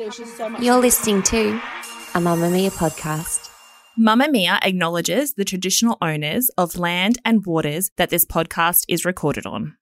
You're listening to a Mamamia podcast. Mamamia acknowledges the traditional owners of land and waters that this podcast is recorded on.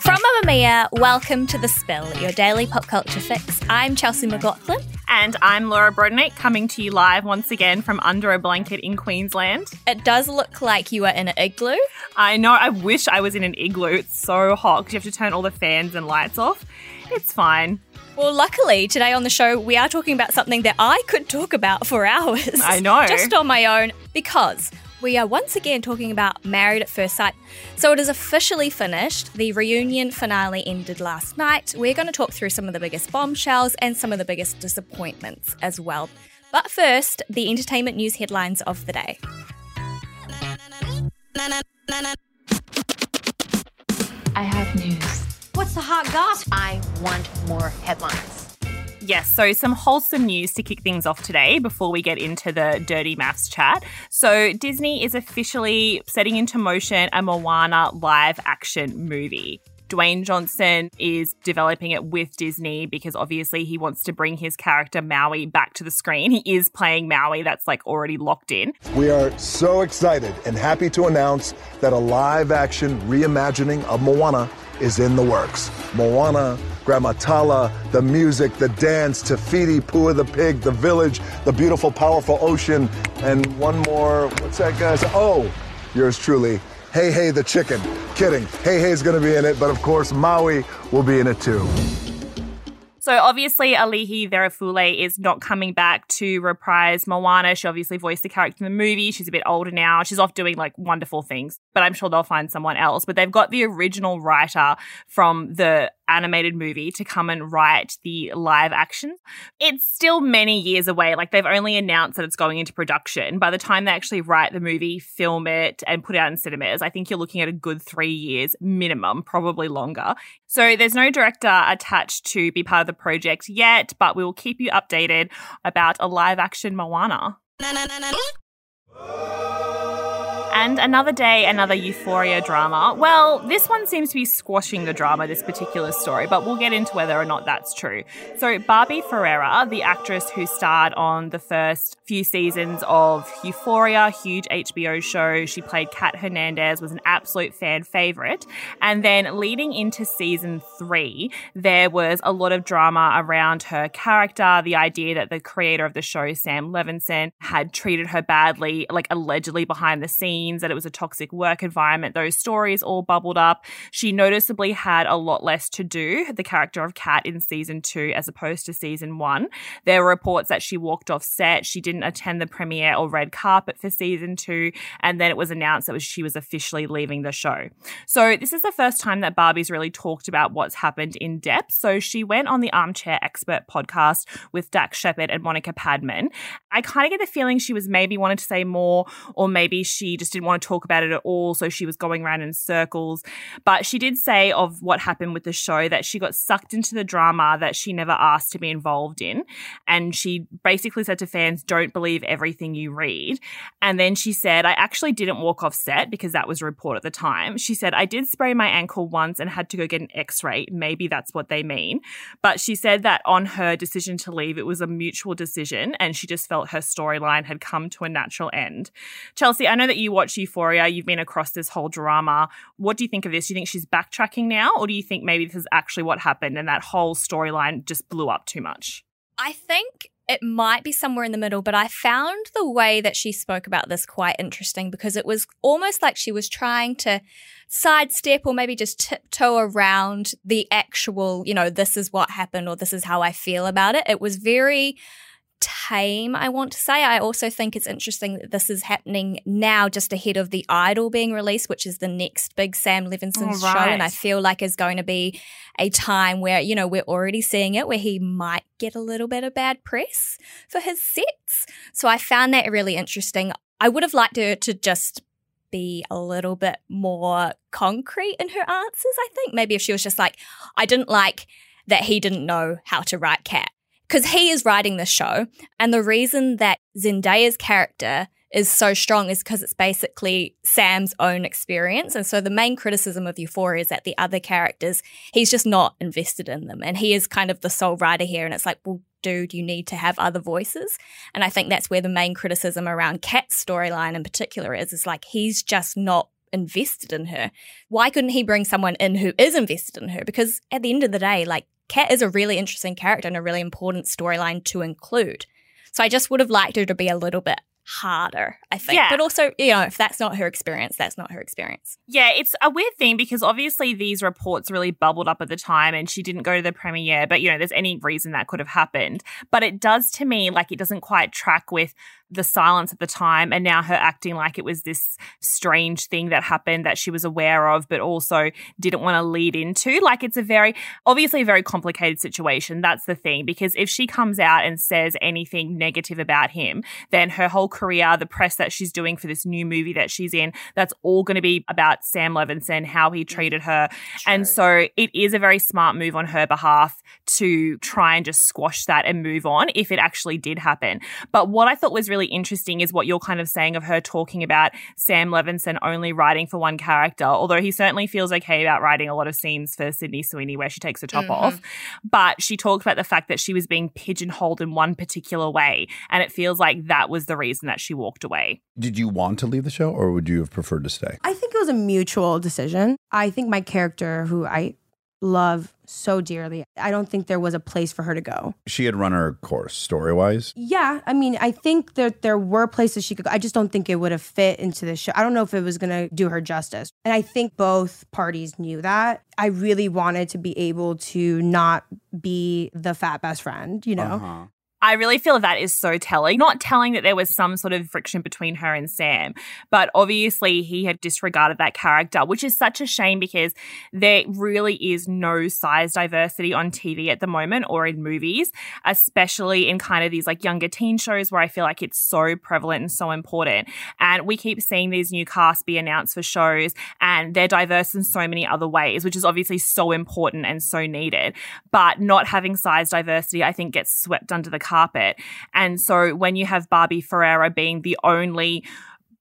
From Mamamia, welcome to The Spill, your daily pop culture fix. I'm Chelsea McLaughlin. And I'm Laura Brodnik coming to you live once again from under a blanket in Queensland. It does look like you are in an igloo. I know, I wish I was in an igloo. It's so hot because you have to turn all the fans and lights off. It's fine. Well, luckily, today on the show, we are talking about something that I could talk about for hours. I know. Just on my own, because we are once again talking about Married at First Sight. So it is officially finished. The reunion finale ended last night. We're going to talk through some of the biggest bombshells and some of the biggest disappointments as well. But first, the entertainment news headlines of the day. I have news. What's the hot gossip? I want more headlines. Yes, so some wholesome news to kick things off today before we get into the dirty MAFS chat. So, Disney is officially setting into motion a Moana live action movie. Dwayne Johnson is developing it with Disney because obviously he wants to bring his character Maui back to the screen. He is playing Maui, that's like already locked in. We are so excited and happy to announce that a live action reimagining of Moana is in the works. Moana, Gramma Tala, the music, the dance, Te Fiti, Pua the pig, the village, the beautiful, powerful ocean, and one more, what's that guy's? Oh, yours truly, Heihei the chicken. Kidding. Heihei's gonna be in it, but of course Maui will be in it too. So obviously Auli'i Cravalho is not coming back to reprise Moana. She obviously voiced the character in the movie. She's a bit older now. She's off doing like wonderful things, but I'm sure they'll find someone else. But they've got the original writer from the animated movie to come and write the live action. It's still many years away. Like they've only announced that it's going into production. By the time they actually write the movie, film it, and put it out in cinemas, I think you're looking at a good three years minimum, probably longer. So there's no director attached to be part of the project yet, but we will keep you updated about a live action Moana. And another day, another euphoria drama. Well, this one seems to be squashing the drama, this particular story, but we'll get into whether or not that's true. So, Barbie Ferreira, the actress who starred on the first few seasons of Euphoria, huge HBO show, she played Kat Hernandez, was an absolute fan favorite. And then leading into season three, there was a lot of drama around her character, the idea that the creator of the show, Sam Levinson, had treated her badly, like allegedly behind the scenes that it was a toxic work environment. Those stories all bubbled up. She noticeably had a lot less to do, the character of Kat in season two as opposed to season one. There were reports that she walked off set, she didn't attend the premiere or red carpet for season two, and then it was announced that she was officially leaving the show. So this is the first time that Barbie's really talked about what's happened in depth. So she went on the Armchair Expert podcast with Dax Shepard and Monica Padman. I kind of get the feeling she was maybe wanted to say more, or maybe she just didn't want to talk about it at all. So she was going around in circles. But she did say of what happened with the show that she got sucked into the drama that she never asked to be involved in. And she basically said to fans, don't believe everything you read. And then she said, I actually didn't walk off set because that was a report at the time. She said, I did sprain my ankle once and had to go get an x ray. Maybe that's what they mean. But she said that on her decision to leave, it was a mutual decision and she just felt her storyline had come to a natural end. Chelsea, I know that you watch Euphoria, you've been across this whole drama. What do you think of this? Do you think she's backtracking now, or do you think maybe this is actually what happened and that whole storyline just blew up too much? I think it might be somewhere in the middle, but I found the way that she spoke about this quite interesting because it was almost like she was trying to sidestep or maybe just tiptoe around the actual, you know, this is what happened or this is how I feel about it. It was very tame, I want to say. I also think it's interesting that this is happening now just ahead of The Idol being released, which is the next big Sam Levinson Oh, show. And I feel like is going to be a time where, you know, we're already seeing it where he might get a little bit of bad press for his sets. So I found that really interesting. I would have liked her to just be a little bit more concrete in her answers, I think. Maybe if she was just like, I didn't like that he didn't know how to write Kat. Because he is writing the show. And the reason that Zendaya's character is so strong is because it's basically Sam's own experience. And so the main criticism of Euphoria is that the other characters, he's just not invested in them. And he is kind of the sole writer here. And it's like, well, dude, you need to have other voices. And I think that's where the main criticism around Kat's storyline in particular is, is like he's just not invested in her. Why couldn't he bring someone in who is invested in her? Because at the end of the day, like Kat is a really interesting character and a really important storyline to include. So I just would have liked her to be a little bit harder, I think. Yeah. But also, you know, if that's not her experience, that's not her experience. Yeah, it's a weird thing because obviously these reports really bubbled up at the time and she didn't go to the premiere, but you know, there's any reason that could have happened. But it does to me like it doesn't quite track with the silence at the time and now her acting like it was this strange thing that happened that she was aware of, but also didn't want to lead into. Like it's a very, obviously a very complicated situation. That's the thing because if she comes out and says anything negative about him, then her whole career, the press that she's doing for this new movie that she's in, that's all going to be about Sam Levinson, how he treated her. And so it is a very smart move on her behalf to try and just squash that and move on if it actually did happen. But what I thought was really interesting is what you're kind of saying of her talking about Sam Levinson only writing for one character, although he certainly feels okay about writing a lot of scenes for Sydney Sweeney where she takes her top mm-hmm. off. But she talked about the fact that she was being pigeonholed in one particular way. And it feels like that was the reason that she walked away. Did you want to leave the show or would you have preferred to stay? I think it was a mutual decision. I think my character, who I love so dearly, I don't think there was a place for her to go. She had run her course story wise. Yeah, I mean, I think that there were places she could go. I just don't think it would have fit into the show. I don't know if it was going to do her justice. And I think both parties knew that. I really wanted to be able to not be the fat best friend, you know? Uh-huh. I really feel that is so telling. Not telling that there was some sort of friction between her and Sam, but obviously he had disregarded that character, which is such a shame because there really is no size diversity on TV at the moment or in movies, especially in kind of these like younger teen shows where I feel like it's so prevalent and so important. And we keep seeing these new casts be announced for shows and they're diverse in so many other ways, which is obviously so important and so needed. But not having size diversity, I think, gets swept under the carpet. And so when you have Barbie Ferreira being the only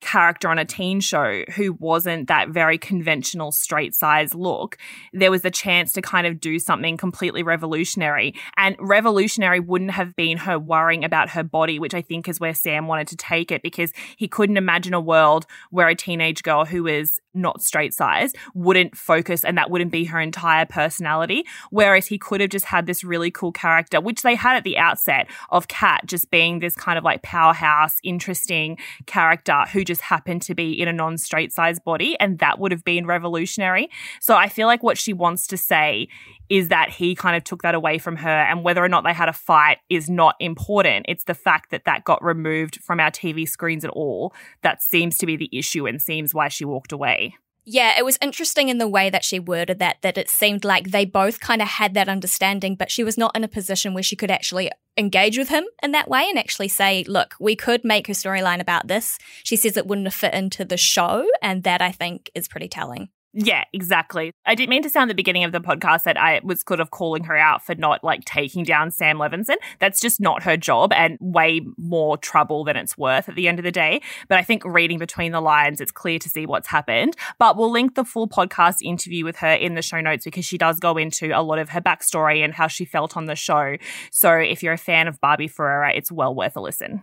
character on a teen show who wasn't that very conventional straight size look, there was a chance to kind of do something completely revolutionary. And revolutionary wouldn't have been her worrying about her body, which I think is where Sam wanted to take it because he couldn't imagine a world where a teenage girl who is not straight size wouldn't focus and that wouldn't be her entire personality. Whereas he could have just had this really cool character, which they had at the outset of Kat just being this kind of like powerhouse, interesting character who just happened to be in a non straight size body. And that would have been revolutionary. So I feel like what she wants to say is that he kind of took that away from her and whether or not they had a fight is not important. It's the fact that that got removed from our TV screens at all that seems to be the issue and seems why she walked away. Yeah, it was interesting in the way that she worded that, that it seemed like they both kind of had that understanding, but she was not in a position where she could actually engage with him in that way and actually say, look, we could make her storyline about this. She says it wouldn't have fit into the show, and that I think is pretty telling. Yeah, exactly. I didn't mean to sound the beginning of the podcast that I was sort of calling her out for not like taking down Sam Levinson. That's just not her job and way more trouble than it's worth at the end of the day. But I think reading between the lines, it's clear to see what's happened. But we'll link the full podcast interview with her in the show notes because she does go into a lot of her backstory and how she felt on the show. So if you're a fan of Barbie Ferreira, it's well worth a listen.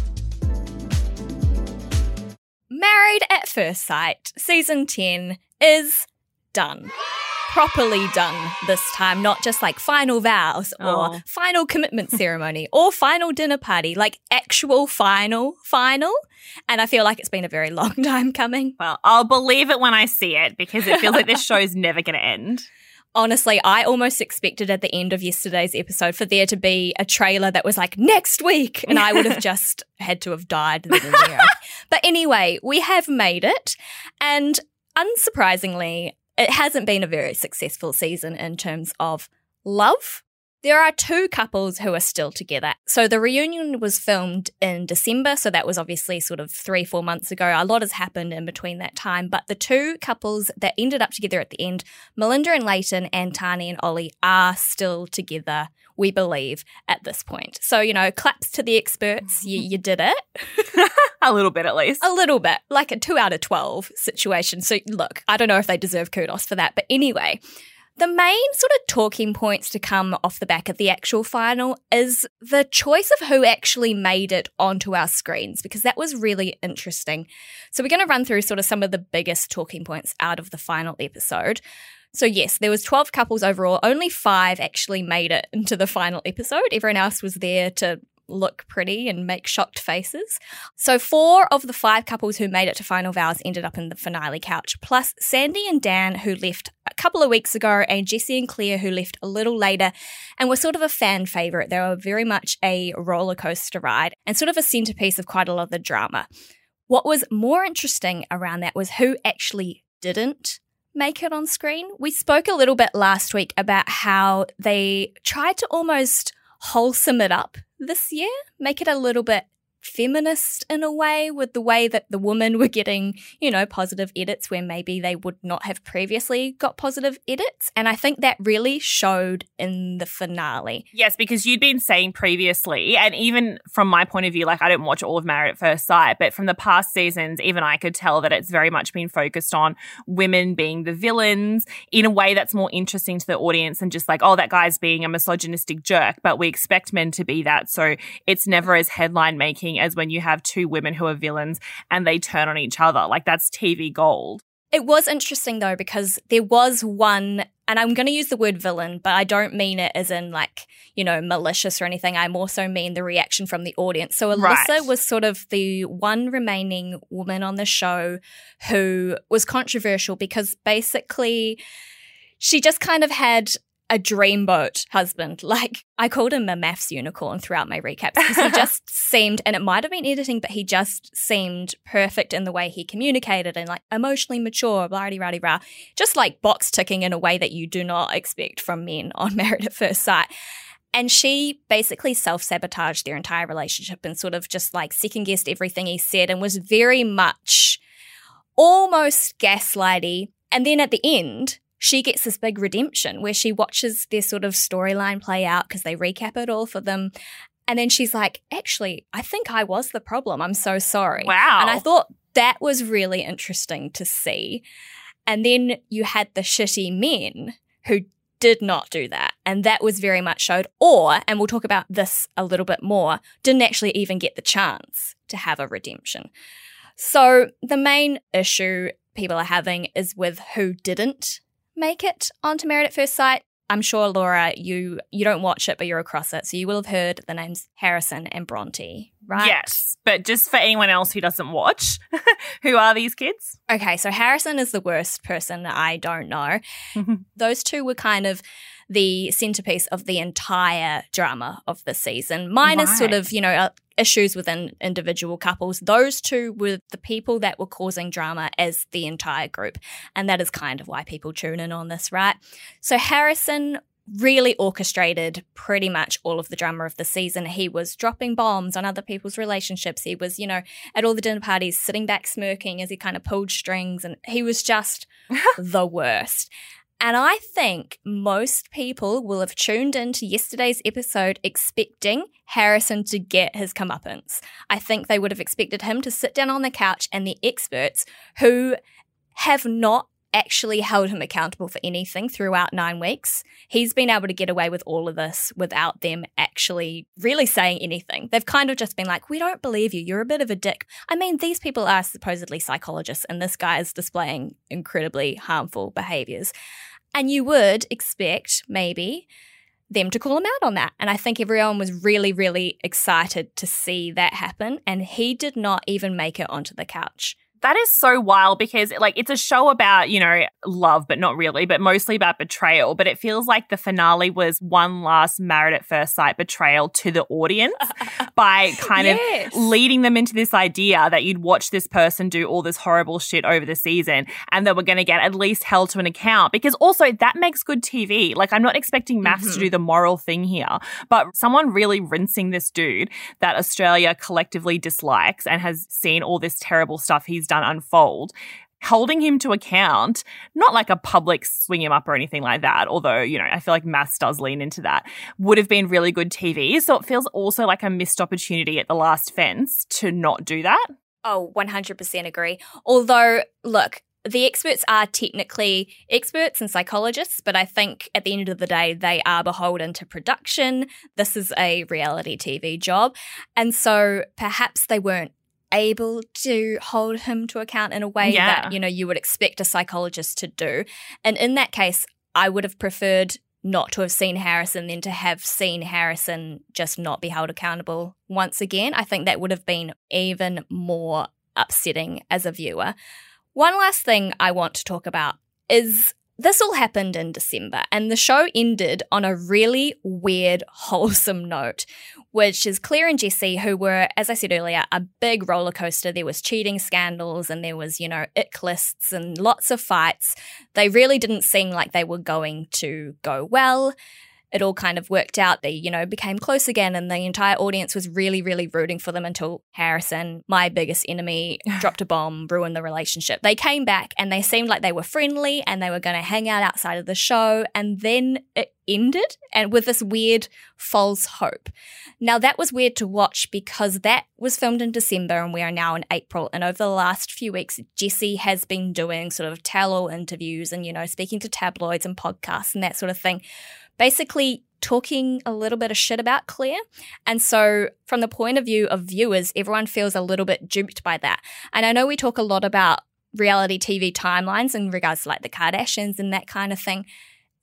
Married at First Sight, season 10 is done. Properly done this time, not just like final vows or Oh. final commitment ceremony or final dinner party, like actual final, final. And I feel like it's been a very long time coming. Well, I'll believe it when I see it because it feels like this show's never going to end. Honestly, I almost expected at the end of yesterday's episode for there to be a trailer that was like next week, and I would have just had to have died. But anyway, we have made it, and unsurprisingly, it hasn't been a very successful season in terms of love. There are two couples who are still together. So the reunion was filmed in December, so that was obviously sort of three, four months ago. A lot has happened in between that time, but the two couples that ended up together at the end, Melinda and Layton and Tahnee and Ollie, are still together, we believe, at this point. So, you know, claps to the experts. You, you did it. A little bit at least. A little bit, like a two out of 12 situation. So, look, I don't know if they deserve kudos for that. But anyway, the main sort of talking points to come off the back of the actual final is the choice of who actually made it onto our screens, because that was really interesting. So, we're going to run through sort of some of the biggest talking points out of the final episode. So yes, there was 12 couples overall. Only 5 actually made it into the final episode. Everyone else was there to look pretty and make shocked faces. So four of the 5 couples who made it to final vows ended up in the finale couch, plus Sandy and Dan who left a couple of weeks ago and Jesse and Claire who left a little later and were sort of a fan favorite. They were very much a roller coaster ride and sort of a centerpiece of quite a lot of the drama. What was more interesting around that was who actually didn't make it on screen. We spoke a little bit last week about how they tried to almost wholesome it up this year, make it a little bit feminist in a way with the way that the women were getting, you know, positive edits where maybe they would not have previously got positive edits. And I think that really showed in the finale. Yes, because you'd been saying previously, and even from my point of view, like I didn't watch all of Married at First Sight, but from the past seasons, even I could tell that it's very much been focused on women being the villains in a way that's more interesting to the audience than just like, oh, that guy's being a misogynistic jerk. But we expect men to be that. So it's never as headline making as when you have two women who are villains and they turn on each other. Like that's TV gold. It was interesting though because there was one, and I'm going to use the word villain, but I don't mean it as in like, you know, malicious or anything. I also mean the reaction from the audience. So Alyssa Right. was sort of the one remaining woman on the show who was controversial because basically she just kind of had a dreamboat husband. Like I called him a MAFS unicorn throughout my recaps because he just seemed, and it might have been editing, but he just seemed perfect in the way he communicated and like emotionally mature, blah blah blah, just like box ticking in a way that you do not expect from men on Married at First Sight. And she basically self sabotaged their entire relationship and sort of just like second guessed everything he said and was very much almost gaslighty. And then at the end, she gets this big redemption where she watches their sort of storyline play out because they recap it all for them. And then she's like, actually, I think I was the problem. I'm so sorry. Wow. And I thought that was really interesting to see. And then you had the shitty men who did not do that. And that was very much showed, or, and we'll talk about this a little bit more, didn't actually even get the chance to have a redemption. So the main issue people are having is with who didn't make it onto Married at First Sight. I'm sure Laura, you you don't watch it, but you're across it, so you will have heard the names Harrison and Bronte, right? Yes. But just for anyone else who doesn't watch, who are these kids? Okay, so Harrison is the worst person I don't know. Those two were kind of the centerpiece of the entire drama of the season, minus sort of, you know, uh, issues within individual couples. Those two were the people that were causing drama as the entire group. And that is kind of why people tune in on this, right? So Harrison really orchestrated pretty much all of the drama of the season. He was dropping bombs on other people's relationships. He was, you know, at all the dinner parties sitting back smirking as he kind of pulled strings and he was just the worst. And I think most people will have tuned into yesterday's episode expecting Harrison to get his comeuppance. I think they would have expected him to sit down on the couch and the experts who have not actually held him accountable for anything throughout nine weeks. He's been able to get away with all of this without them actually really saying anything. They've kind of just been like, we don't believe you. You're a bit of a dick. I mean, these people are supposedly psychologists, and this guy is displaying incredibly harmful behaviors. And you would expect, maybe, them to call him out on that. And I think everyone was really, really excited to see that happen. And he did not even make it onto the couch. That is so wild because like it's a show about, you know, love, but not really, but mostly about betrayal. But it feels like the finale was one last married at first sight betrayal to the audience by kind yes. of leading them into this idea that you'd watch this person do all this horrible shit over the season and that we're going to get at least held to an account because also that makes good TV. Like I'm not expecting MAFS mm-hmm. to do the moral thing here, but someone really rinsing this dude that Australia collectively dislikes and has seen all this terrible stuff he's done unfold holding him to account, not like a public swing him up or anything like that, although, you know, I feel like MAFS does lean into that, would have been really good TV. So it feels also like a missed opportunity at the last fence to not do that. Oh, 100% agree. Although, look, the experts are technically experts and psychologists, but I think at the end of the day, they are beholden to production. This is a reality TV job. And so perhaps they weren't able to hold him to account in a way yeah. that you know you would expect a psychologist to do. And in that case i would have preferred not to have seen harrison than to have seen harrison just not be held accountable once again. I think that would have been even more upsetting as a viewer. One last thing i want to talk about is this all happened in December, and the show ended on a really weird, wholesome note, which is Claire and Jesse, who were, as I said earlier, a big roller coaster. There was cheating scandals, and there was, you know, ick lists and lots of fights. They really didn't seem like they were going to go well it all kind of worked out. They, you know, became close again, and the entire audience was really, really rooting for them until Harrison, my biggest enemy, dropped a bomb, ruined the relationship. They came back and they seemed like they were friendly and they were going to hang out outside of the show, and then it ended and with this weird false hope. Now that was weird to watch because that was filmed in December and we are now in April and over the last few weeks Jesse has been doing sort of tell-all interviews and you know speaking to tabloids and podcasts and that sort of thing basically talking a little bit of shit about Claire. And so, from the point of view of viewers, everyone feels a little bit duped by that. And I know we talk a lot about reality TV timelines in regards to like the Kardashians and that kind of thing.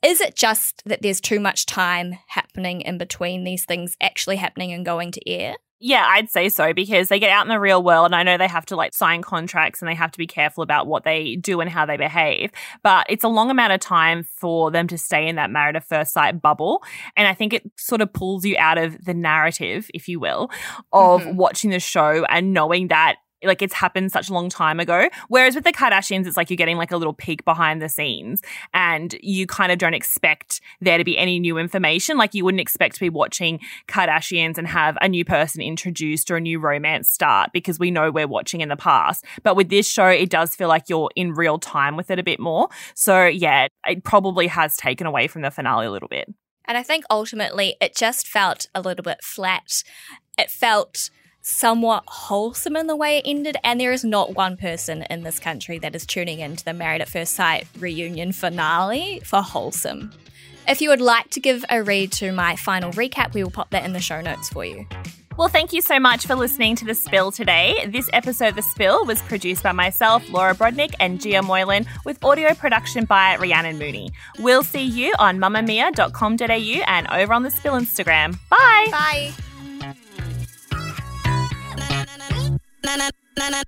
Is it just that there's too much time happening in between these things actually happening and going to air? Yeah, I'd say so because they get out in the real world and I know they have to like sign contracts and they have to be careful about what they do and how they behave. But it's a long amount of time for them to stay in that married at first sight bubble. And I think it sort of pulls you out of the narrative, if you will, of mm-hmm. watching the show and knowing that like it's happened such a long time ago. Whereas with the Kardashians, it's like you're getting like a little peek behind the scenes and you kind of don't expect there to be any new information. Like you wouldn't expect to be watching Kardashians and have a new person introduced or a new romance start because we know we're watching in the past. But with this show, it does feel like you're in real time with it a bit more. So yeah, it probably has taken away from the finale a little bit. And I think ultimately it just felt a little bit flat. It felt somewhat wholesome in the way it ended. And there is not one person in this country that is tuning into the Married at First Sight reunion finale for wholesome. If you would like to give a read to my final recap, we will pop that in the show notes for you. Well, thank you so much for listening to The Spill today. This episode, of The Spill, was produced by myself, Laura Brodnik, and Gia Moylan, with audio production by Rhiannon Mooney. We'll see you on mamamia.com.au and over on The Spill Instagram. Bye! Bye! Na na na na